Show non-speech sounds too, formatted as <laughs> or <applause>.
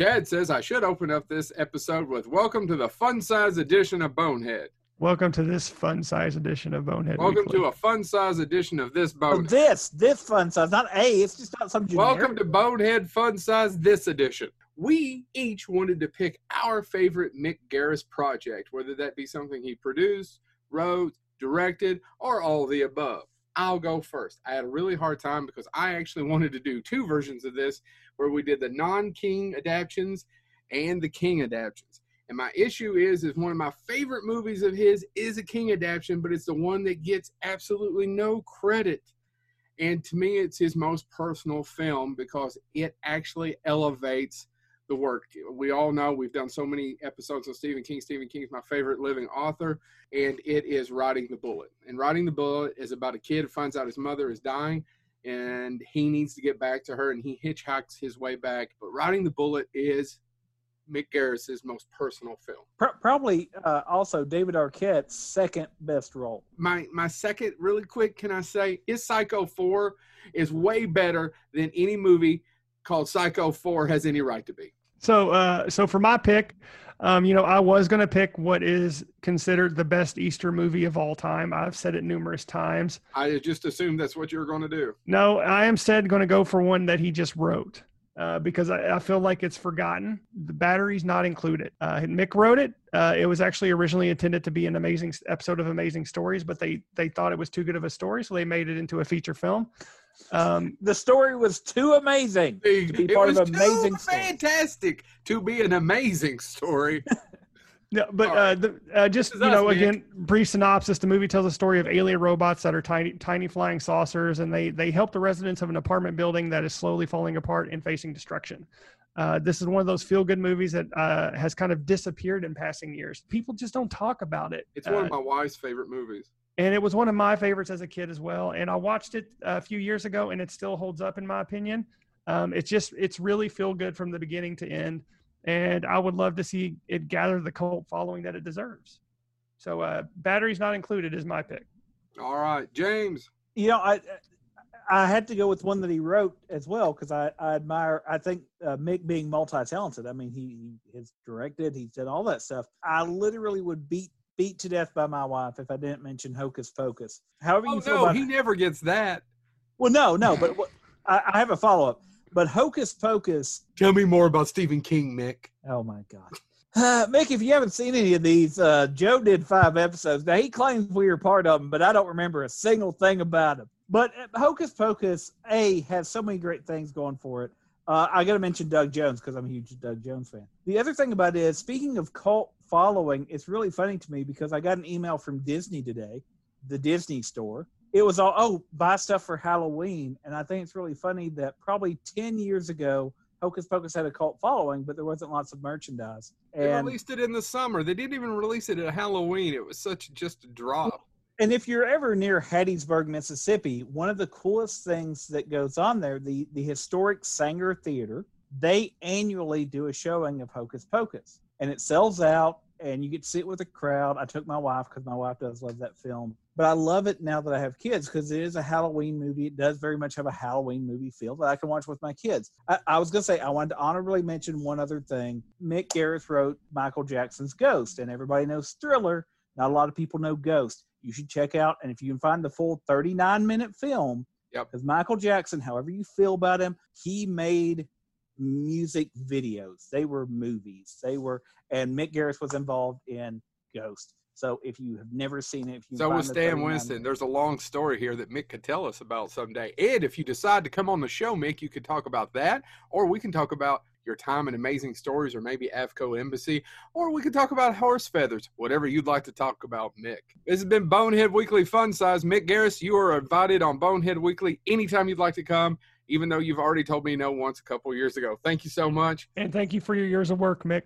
Chad says I should open up this episode with welcome to the fun size edition of Bonehead. Welcome to this fun size edition of Bonehead. Welcome Weekly. to a fun size edition of this Oh, Bonehead. this, this fun size, not A. It's just not some generic. Welcome to Bonehead Fun Size this edition. We each wanted to pick our favorite Mick Garris project, whether that be something he produced, wrote, directed, or all the above. I'll go first. I had a really hard time because I actually wanted to do two versions of this where we did the non-king adaptions and the king adaptions. And my issue is is one of my favorite movies of his is a king adaptation, but it's the one that gets absolutely no credit. And to me, it's his most personal film because it actually elevates the work. We all know we've done so many episodes on Stephen King. Stephen King's my favorite living author, and it is Riding the Bullet. And Riding the Bullet is about a kid who finds out his mother is dying and he needs to get back to her and he hitchhikes his way back. But Riding the Bullet is Mick Garris's most personal film. Probably uh, also David Arquette's second best role. my my second really quick can i say is psycho 4 is way better than any movie called psycho 4 has any right to be So, uh, so for my pick, um, you know, I was going to pick what is considered the best Easter movie of all time. I've said it numerous times. i just assumed that's what you're going to do No, I am said going to go for one that he just wrote uh, because I, I feel like it's forgotten. The batteries not included. Uh, Mick wrote it. Uh, it was actually originally intended to be an amazing episode of Amazing Stories, but they they thought it was too good of a story, so they made it into a feature film. Um, The story was too amazing. To be it part was of Amazing too fantastic to be an amazing story <laughs> No, but uh, the, uh, just you know, us, again, brief synopsis: the movie tells a story of alien robots that are tiny, tiny flying saucers, and they they help the residents of an apartment building that is slowly falling apart and facing destruction. Uh, this is one of those feel-good movies that uh, has kind of disappeared in passing years. People just don't talk about it. it's one Uh, of my wife's favorite movies and it was one of my favorites as a kid as well. And I watched it a few years ago, and it still holds up in my opinion. Um, it's just it's really feel good from the beginning to end, and I would love to see it gather the cult following that it deserves. So, uh, batteries not included is my pick. all right james You know, I I had to go with one that he wrote as well because I, I admire. I think uh, Mick being multi-talented. I mean, he, he has directed, he's done all that stuff. I literally would beat beat to death by my wife if I didn't mention Hocus Pocus. However you oh feel no about he never gets that well, no, no, but what, I, I have a follow up. But Hocus Pocus tell me more about stephen king mick Oh my god. Uh, Mick, if you haven't seen any of these, uh, Joe did five episodes. Now he claims we were part of them, but I don't remember a single thing about them. But uh, Hocus Pocus A has so many great things going for it. Uh, I got to mention Doug Jones because I'm a huge Doug Jones fan. The other thing about it is, speaking of cult following, it's really funny to me because I got an email from Disney today, the Disney store. It was all, oh, buy stuff for Halloween. And I think it's really funny that probably 10 years ago, Hocus Pocus had a cult following, but there wasn't lots of merchandise. they released it in the summer they didn't even release it at halloween it was such just a drop and if you're ever near Hattiesburg, Mississippi, one of the coolest things that goes on there, the the historic Saenger Theater, they annually do a showing of Hocus Pocus, and it sells out, and you get to sit with a crowd. I took my wife because my wife does love that film, but I love it now that I have kids because it is a Halloween movie. It does very much have a Halloween movie feel that I can watch with my kids. I, I was gonna say I wanted to honorably mention one other thing. Mick Garris wrote Michael Jackson's Ghost, and everybody knows Thriller. Not a lot of people know Ghost. You should check out, and if you can find the full 39 minute film, Yep. because Michael Jackson, however you feel about him, he made music videos. They were movies. They were, and Mick Garris was involved in Ghost. So if you have never seen it, if you So the Stan Winston. There's a long story here that Mick could tell us about someday. And if you decide to come on the show, Mick, you could talk about that, or we can talk about your time in Amazing Stories, or maybe Avco Embassy, or we could talk about horse feathers. Whatever you'd like to talk about, Mick. This has been Bonehead Weekly Fun Size. Mick Garris, you are invited on Bonehead Weekly anytime you'd like to come. Even though you've already told me no once a couple years ago. Thank you so much. And thank you for your years of work, Mick.